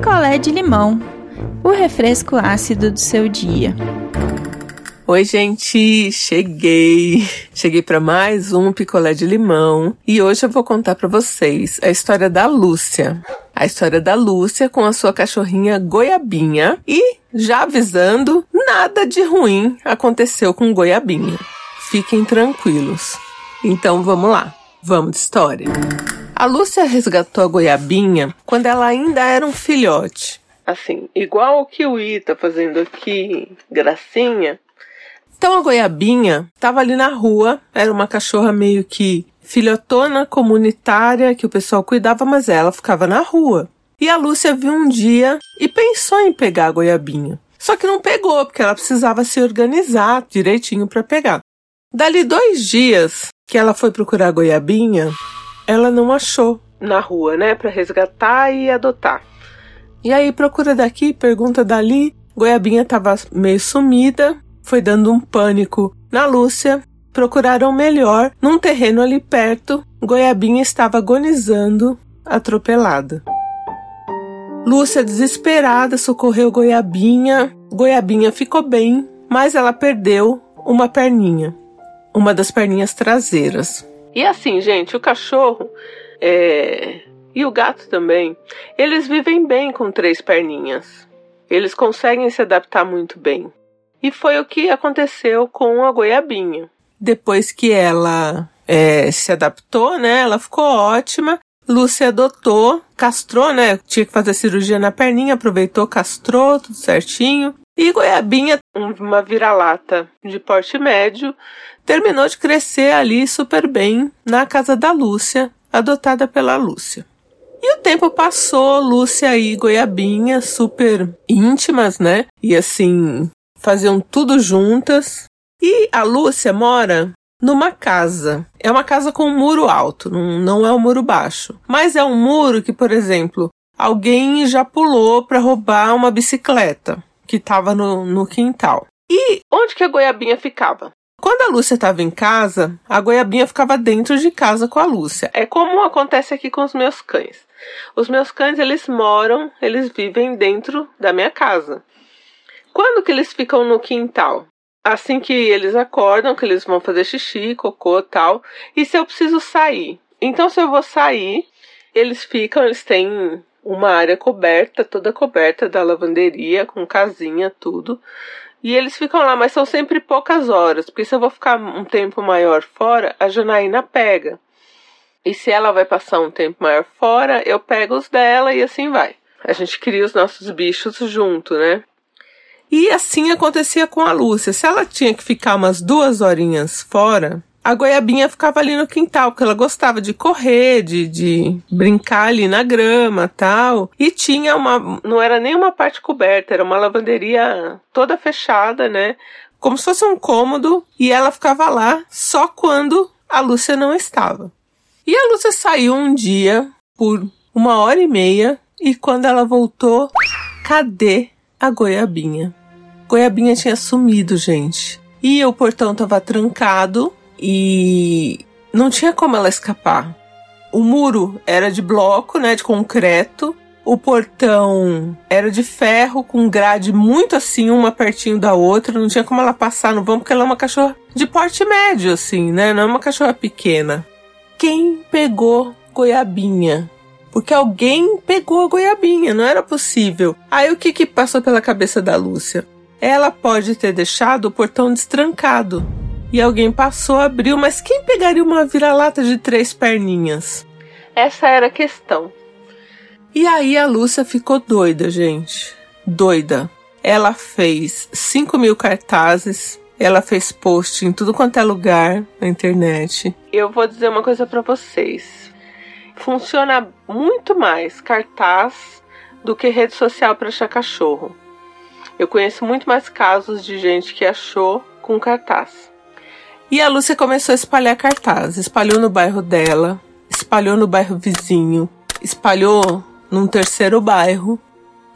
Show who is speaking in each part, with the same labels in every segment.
Speaker 1: picolé de limão, o refresco ácido do seu dia.
Speaker 2: Oi, gente, cheguei. Cheguei para mais um picolé de limão e hoje eu vou contar para vocês a história da Lúcia. A história da Lúcia com a sua cachorrinha Goiabinha e já avisando, nada de ruim aconteceu com Goiabinha. Fiquem tranquilos. Então vamos lá, vamos de história. A Lúcia resgatou a Goiabinha quando ela ainda era um filhote. Assim, igual o que o I tá fazendo aqui, gracinha. Então a Goiabinha estava ali na rua, era uma cachorra meio que filhotona comunitária que o pessoal cuidava, mas ela ficava na rua. E a Lúcia viu um dia e pensou em pegar a Goiabinha. Só que não pegou, porque ela precisava se organizar direitinho para pegar. Dali dois dias que ela foi procurar a goiabinha, ela não achou na rua, né, para resgatar e adotar. E aí procura daqui, pergunta dali, goiabinha estava meio sumida, foi dando um pânico na Lúcia. Procuraram melhor num terreno ali perto, goiabinha estava agonizando, atropelada. Lúcia, desesperada, socorreu Goiabinha. Goiabinha ficou bem, mas ela perdeu uma perninha uma das perninhas traseiras. E assim, gente, o cachorro é... e o gato também, eles vivem bem com três perninhas. Eles conseguem se adaptar muito bem. E foi o que aconteceu com a goiabinha. Depois que ela é, se adaptou, né? Ela ficou ótima. Lúcia adotou, castrou, né? Tinha que fazer cirurgia na perninha, aproveitou, castrou, tudo certinho. E Goiabinha, uma vira-lata de porte médio, terminou de crescer ali super bem na casa da Lúcia, adotada pela Lúcia. E o tempo passou, Lúcia e Goiabinha super íntimas, né? E assim, faziam tudo juntas. E a Lúcia mora numa casa. É uma casa com um muro alto, não, é um muro baixo. Mas é um muro que, por exemplo, alguém já pulou para roubar uma bicicleta que estava no, no quintal. E onde que a goiabinha ficava? Quando a Lúcia estava em casa, a goiabinha ficava dentro de casa com a Lúcia. É como acontece aqui com os meus cães. Os meus cães, eles moram, eles vivem dentro da minha casa. Quando que eles ficam no quintal? Assim que eles acordam, que eles vão fazer xixi, cocô, tal. E se eu preciso sair? Então, se eu vou sair, eles ficam, eles têm uma área coberta, toda coberta da lavanderia, com casinha, tudo. E eles ficam lá, mas são sempre poucas horas, porque se eu vou ficar um tempo maior fora, a Janaína pega. E se ela vai passar um tempo maior fora, eu pego os dela e assim vai. A gente cria os nossos bichos junto, né? E assim acontecia com a Lúcia. Se ela tinha que ficar umas duas horinhas fora, a goiabinha ficava ali no quintal, porque ela gostava de correr, de, de brincar ali na grama tal. E tinha uma. Não era nem uma parte coberta, era uma lavanderia toda fechada, né? Como se fosse um cômodo. E ela ficava lá só quando a Lúcia não estava. E a Lúcia saiu um dia por uma hora e meia. E quando ela voltou, cadê a goiabinha? Goiabinha tinha sumido, gente. E o portão estava trancado e não tinha como ela escapar. O muro era de bloco, né, de concreto. O portão era de ferro com grade muito assim, uma pertinho da outra. Não tinha como ela passar no vão, porque ela é uma cachorra de porte médio, assim, né? Não é uma cachorra pequena. Quem pegou goiabinha? Porque alguém pegou a goiabinha, não era possível. Aí o que, que passou pela cabeça da Lúcia? Ela pode ter deixado o portão destrancado e alguém passou, abriu, mas quem pegaria uma vira-lata de três perninhas? Essa era a questão. E aí a Lúcia ficou doida, gente. Doida. Ela fez 5 mil cartazes, ela fez post em tudo quanto é lugar na internet. Eu vou dizer uma coisa para vocês. Funciona muito mais cartaz do que rede social para achar cachorro. Eu conheço muito mais casos de gente que achou com cartaz. E a Lúcia começou a espalhar cartazes. Espalhou no bairro dela, espalhou no bairro vizinho, espalhou num terceiro bairro.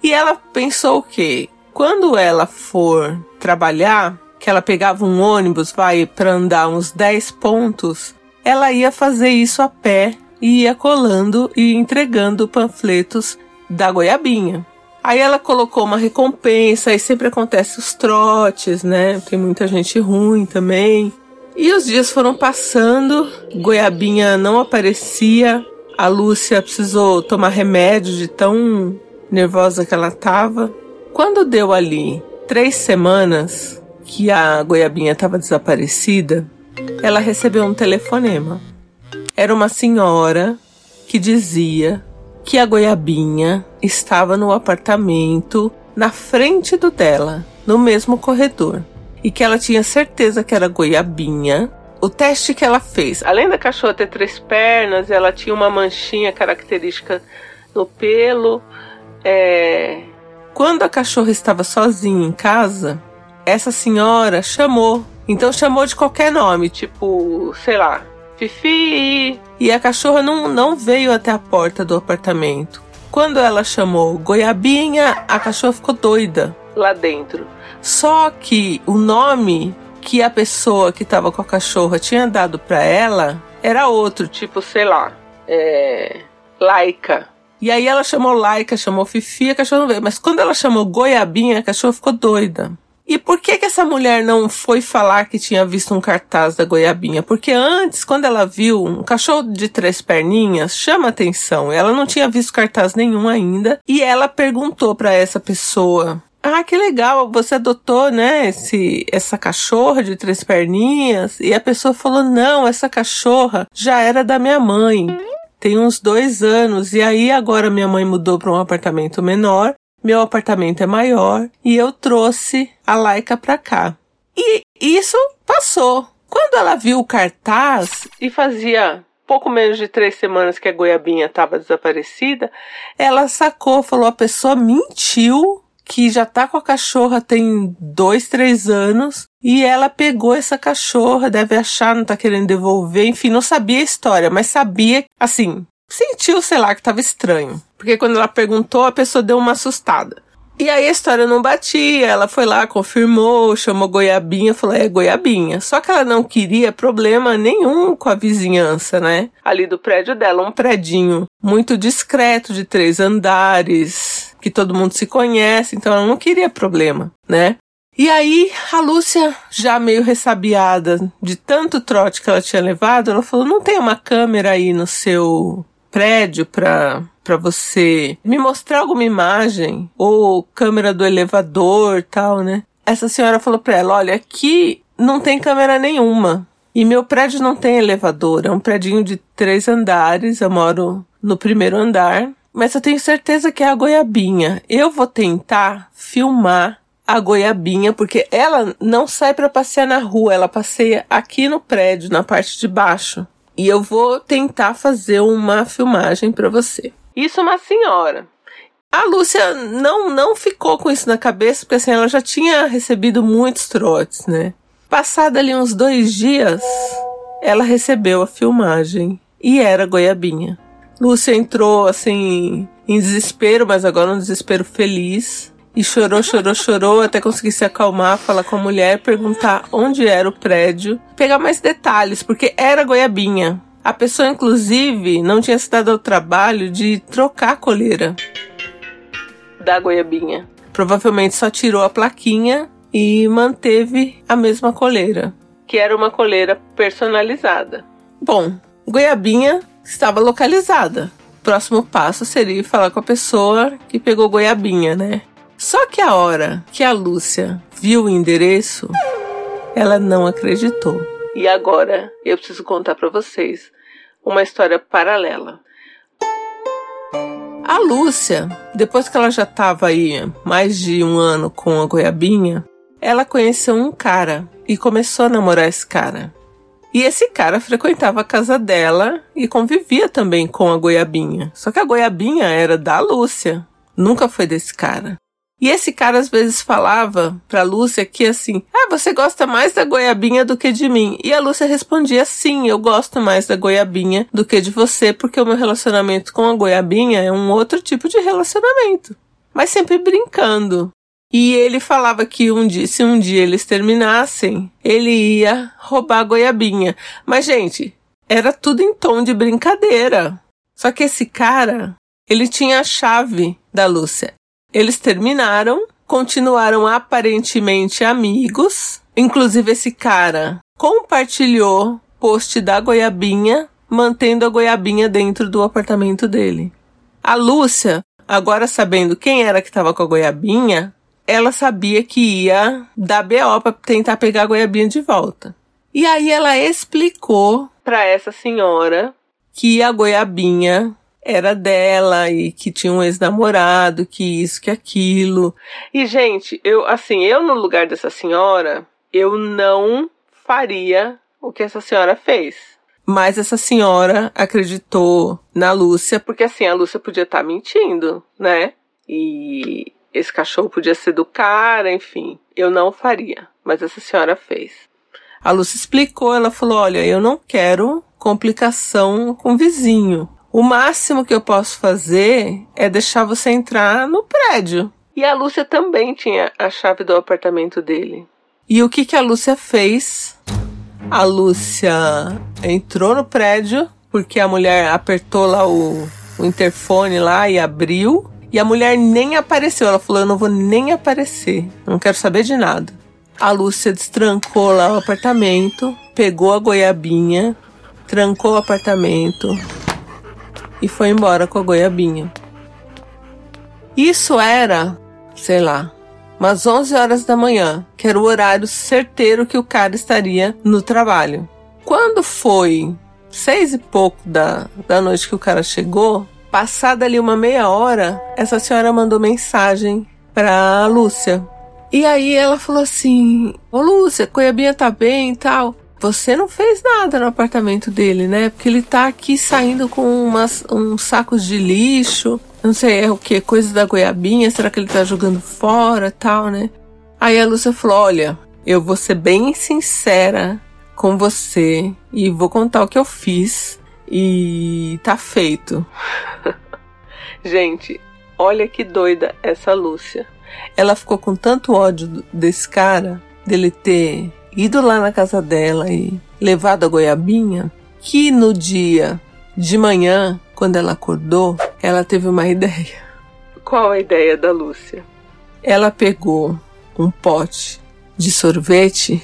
Speaker 2: E ela pensou o quê? Quando ela for trabalhar, que ela pegava um ônibus, vai para andar uns 10 pontos, ela ia fazer isso a pé e ia colando e entregando panfletos da goiabinha. Aí ela colocou uma recompensa, aí sempre acontece os trotes, né? Tem muita gente ruim também. E os dias foram passando, Goiabinha não aparecia, a Lúcia precisou tomar remédio de tão nervosa que ela tava. Quando deu ali três semanas que a Goiabinha estava desaparecida, ela recebeu um telefonema. Era uma senhora que dizia que a goiabinha estava no apartamento na frente do dela, no mesmo corredor, e que ela tinha certeza que era goiabinha. O teste que ela fez, além da cachorra ter três pernas, ela tinha uma manchinha característica no pelo. É... Quando a cachorra estava sozinha em casa, essa senhora chamou. Então chamou de qualquer nome, tipo, sei lá, Fifi! E a cachorra não, não veio até a porta do apartamento. Quando ela chamou Goiabinha, a cachorra ficou doida lá dentro. Só que o nome que a pessoa que estava com a cachorra tinha dado para ela era outro, tipo, sei lá, é. Laica. E aí ela chamou Laica, chamou Fifi, a cachorra não veio. Mas quando ela chamou Goiabinha, a cachorra ficou doida. E por que que essa mulher não foi falar que tinha visto um cartaz da goiabinha? Porque antes, quando ela viu um cachorro de três perninhas, chama atenção. Ela não tinha visto cartaz nenhum ainda e ela perguntou para essa pessoa: "Ah, que legal, você adotou, né, esse essa cachorra de três perninhas?" E a pessoa falou: "Não, essa cachorra já era da minha mãe." Tem uns dois anos, e aí agora minha mãe mudou para um apartamento menor meu apartamento é maior e eu trouxe a Laika pra cá. E isso passou. Quando ela viu o cartaz e fazia pouco menos de três semanas que a goiabinha estava desaparecida, ela sacou, falou: a pessoa mentiu que já tá com a cachorra tem dois, três anos e ela pegou essa cachorra, deve achar, não tá querendo devolver, enfim, não sabia a história, mas sabia, assim, sentiu, sei lá, que estava estranho. Porque quando ela perguntou, a pessoa deu uma assustada. E aí a história não batia, ela foi lá, confirmou, chamou Goiabinha, falou, é Goiabinha. Só que ela não queria problema nenhum com a vizinhança, né? Ali do prédio dela, um predinho muito discreto, de três andares, que todo mundo se conhece, então ela não queria problema, né? E aí, a Lúcia, já meio ressabiada de tanto trote que ela tinha levado, ela falou: não tem uma câmera aí no seu prédio para para você me mostrar alguma imagem ou câmera do elevador tal, né? Essa senhora falou para ela: "Olha, aqui não tem câmera nenhuma. E meu prédio não tem elevador, é um prédio de três andares, eu moro no primeiro andar, mas eu tenho certeza que é a goiabinha. Eu vou tentar filmar a goiabinha, porque ela não sai para passear na rua, ela passeia aqui no prédio, na parte de baixo. E eu vou tentar fazer uma filmagem para você. Isso uma senhora. A Lúcia não não ficou com isso na cabeça, porque assim, ela já tinha recebido muitos trotes, né? Passado ali uns dois dias, ela recebeu a filmagem e era Goiabinha. Lúcia entrou assim em desespero, mas agora um desespero feliz. E chorou, chorou, chorou até conseguir se acalmar, falar com a mulher, perguntar onde era o prédio, pegar mais detalhes, porque era Goiabinha. A pessoa, inclusive, não tinha se dado ao trabalho de trocar a coleira da Goiabinha. Provavelmente só tirou a plaquinha e manteve a mesma coleira, que era uma coleira personalizada. Bom, Goiabinha estava localizada. O próximo passo seria falar com a pessoa que pegou Goiabinha, né? Só que a hora que a Lúcia viu o endereço, ela não acreditou. E agora eu preciso contar para vocês uma história paralela. A Lúcia, depois que ela já estava aí mais de um ano com a Goiabinha, ela conheceu um cara e começou a namorar esse cara. E esse cara frequentava a casa dela e convivia também com a Goiabinha. Só que a Goiabinha era da Lúcia, nunca foi desse cara. E esse cara às vezes falava pra Lúcia que assim, ah, você gosta mais da goiabinha do que de mim. E a Lúcia respondia, sim, eu gosto mais da goiabinha do que de você, porque o meu relacionamento com a goiabinha é um outro tipo de relacionamento. Mas sempre brincando. E ele falava que um dia, se um dia eles terminassem, ele ia roubar a goiabinha. Mas, gente, era tudo em tom de brincadeira. Só que esse cara, ele tinha a chave da Lúcia. eles terminaram, continuaram aparentemente amigos. Inclusive, esse cara compartilhou post da goiabinha, mantendo a goiabinha dentro do apartamento dele. A Lúcia, agora sabendo quem era que estava com a goiabinha, ela sabia que ia dar BO para tentar pegar a goiabinha de volta. E aí ela explicou para essa senhora que a goiabinha era dela e que tinha um ex-namorado, que isso, que aquilo. E gente, eu assim, eu no lugar dessa senhora, eu não faria o que essa senhora fez. Mas essa senhora acreditou na Lúcia, porque assim, a Lúcia podia estar tá mentindo, né? E esse cachorro podia ser do cara, enfim. Eu não faria, mas essa senhora fez. A Lúcia explicou, ela falou: olha, eu não quero complicação com o vizinho. O máximo que eu posso fazer é deixar você entrar no prédio. E a Lúcia também tinha a chave do apartamento dele. E o que, que a Lúcia fez? A Lúcia entrou no prédio, porque a mulher apertou lá o, o interfone lá e abriu. E a mulher nem apareceu. Ela falou: Eu não vou nem aparecer. Não quero saber de nada. A Lúcia destrancou lá o apartamento, pegou a goiabinha, trancou o apartamento, e foi embora com a goiabinha. Isso era, sei lá, umas 11 horas da manhã, que era o horário certeiro que o cara estaria no trabalho. Quando foi seis e pouco da, da noite que o cara chegou, passada ali uma meia hora, essa senhora mandou mensagem pra Lúcia. E aí ela falou assim: Ô Lúcia, Goiabinha tá bem e tal. Você não fez nada no apartamento dele, né? Porque ele tá aqui saindo com umas, uns sacos de lixo. Não sei, é o que? Coisa da goiabinha. Será que ele tá jogando fora tal, né? Aí a Lúcia falou: Olha, eu vou ser bem sincera com você e vou contar o que eu fiz. E tá feito. Gente, olha que doida essa Lúcia. Ela ficou com tanto ódio desse cara, dele ter ido lá na casa dela e levado a goiabinha, que no dia de manhã, quando ela acordou, ela teve uma ideia. Qual a ideia da Lúcia? Ela pegou um pote de sorvete.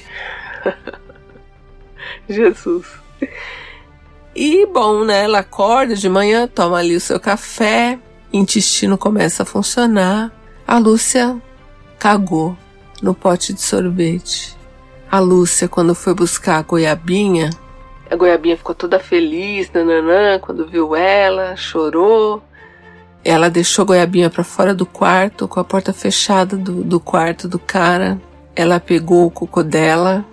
Speaker 2: Jesus. E bom, né? Ela acorda de manhã, toma ali o seu café, intestino começa a funcionar. A Lúcia cagou no pote de sorvete. A Lúcia, quando foi buscar a goiabinha, a goiabinha ficou toda feliz, nananã, quando viu ela, chorou. Ela deixou a goiabinha para fora do quarto, com a porta fechada do, do quarto do cara. Ela pegou o cocô dela.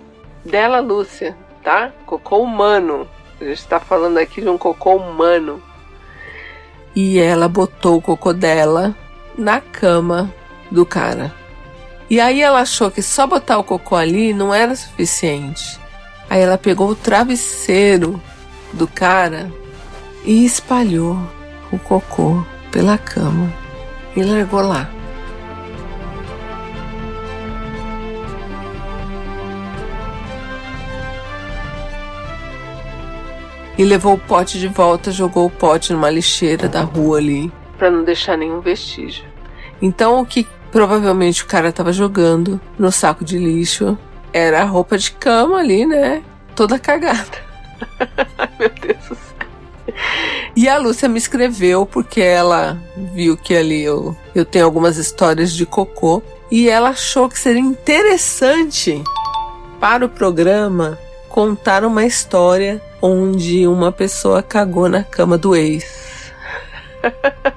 Speaker 2: Dela, Lúcia, tá? Cocô humano. A gente tá falando aqui de um cocô humano. E ela botou o cocô dela na cama do cara. E aí ela achou que só botar o cocô ali não era suficiente. Aí ela pegou o travesseiro do cara e espalhou o cocô pela cama e largou lá. E levou o pote de volta, jogou o pote numa lixeira da rua ali, para não deixar nenhum vestígio. Então o que Provavelmente o cara tava jogando no saco de lixo. Era a roupa de cama ali, né? Toda cagada. Meu Deus do céu. E a Lúcia me escreveu porque ela viu que ali eu, eu tenho algumas histórias de cocô. E ela achou que seria interessante para o programa contar uma história onde uma pessoa cagou na cama do ex.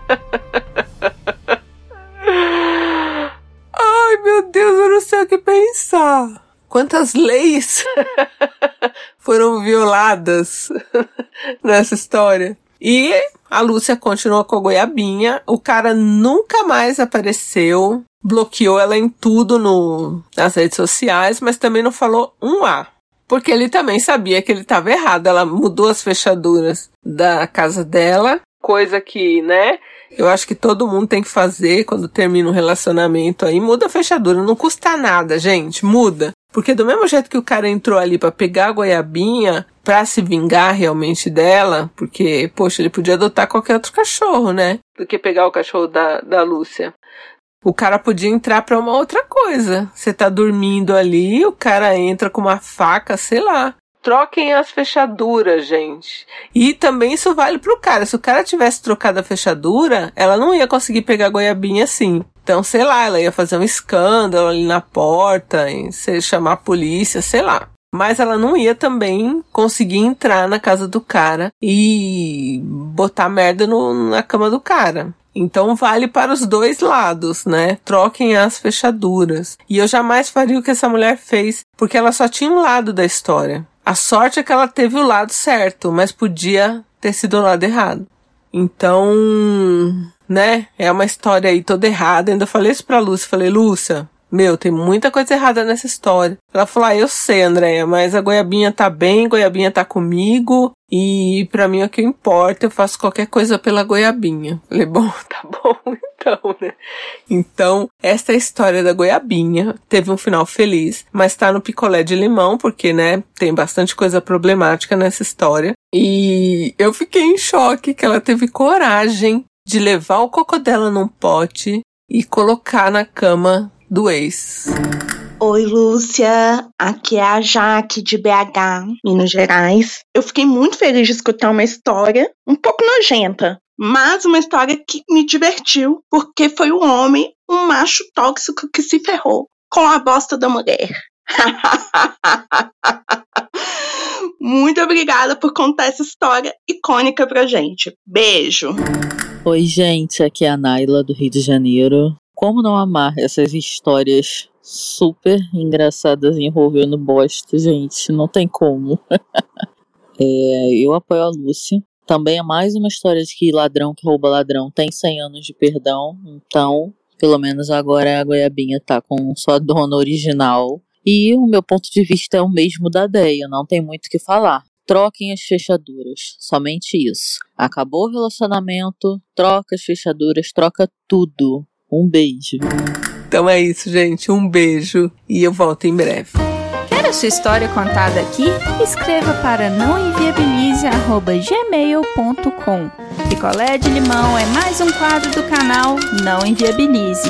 Speaker 2: meu Deus, eu não sei o que pensar. Quantas leis foram violadas nessa história? E a Lúcia continuou com a goiabinha. O cara nunca mais apareceu. Bloqueou ela em tudo no, nas redes sociais, mas também não falou um A. Porque ele também sabia que ele estava errado. Ela mudou as fechaduras da casa dela, coisa que, né, eu acho que todo mundo tem que fazer quando termina um relacionamento aí. Muda a fechadura, não custa nada, gente, muda. Porque do mesmo jeito que o cara entrou ali para pegar a goiabinha, pra se vingar realmente dela, porque, poxa, ele podia adotar qualquer outro cachorro, né? Do que pegar o cachorro da, da Lúcia. O cara podia entrar para uma outra coisa. Você tá dormindo ali, o cara entra com uma faca, sei lá. Troquem as fechaduras, gente. E também isso vale pro cara. Se o cara tivesse trocado a fechadura, ela não ia conseguir pegar a goiabinha assim. Então, sei lá, ela ia fazer um escândalo ali na porta, e chamar a polícia, sei lá. Mas ela não ia também conseguir entrar na casa do cara e botar merda no, na cama do cara. Então vale para os dois lados, né? Troquem as fechaduras. E eu jamais faria o que essa mulher fez, porque ela só tinha um lado da história. A sorte é que ela teve o lado certo, mas podia ter sido o lado errado. Então, né? É uma história aí toda errada. Ainda falei isso pra Lúcia. Falei, Lúcia, meu, tem muita coisa errada nessa história. Ela falou: Ah, eu sei, Andréia, mas a goiabinha tá bem, goiabinha tá comigo. E para mim é o que importa, eu faço qualquer coisa pela goiabinha. Falei, bom, tá bom então, né? Então, esta é a história da goiabinha. Teve um final feliz, mas tá no picolé de limão, porque, né, tem bastante coisa problemática nessa história. E eu fiquei em choque que ela teve coragem de levar o cocô dela num pote e colocar na cama do ex.
Speaker 3: Oi, Lúcia. Aqui é a Jaque de BH, Minas Gerais. Eu fiquei muito feliz de escutar uma história um pouco nojenta, mas uma história que me divertiu, porque foi um homem, um macho tóxico que se ferrou com a bosta da mulher. Muito obrigada por contar essa história icônica pra gente. Beijo.
Speaker 4: Oi, gente, aqui é a Naila do Rio de Janeiro. Como não amar essas histórias super engraçadas envolvendo bosta, gente? Não tem como. é, eu apoio a Lúcia. Também é mais uma história de que ladrão que rouba ladrão tem 100 anos de perdão. Então, pelo menos agora a goiabinha tá com sua dona original. E o meu ponto de vista é o mesmo da Deia, não tem muito o que falar. Troquem as fechaduras, somente isso. Acabou o relacionamento, troca as fechaduras, troca tudo. Um beijo.
Speaker 2: Então é isso, gente. Um beijo e eu volto em breve.
Speaker 1: Quer a sua história contada aqui? Escreva para nãoenviabilize.gmail.com Picolé de limão é mais um quadro do canal Não Enviabilize.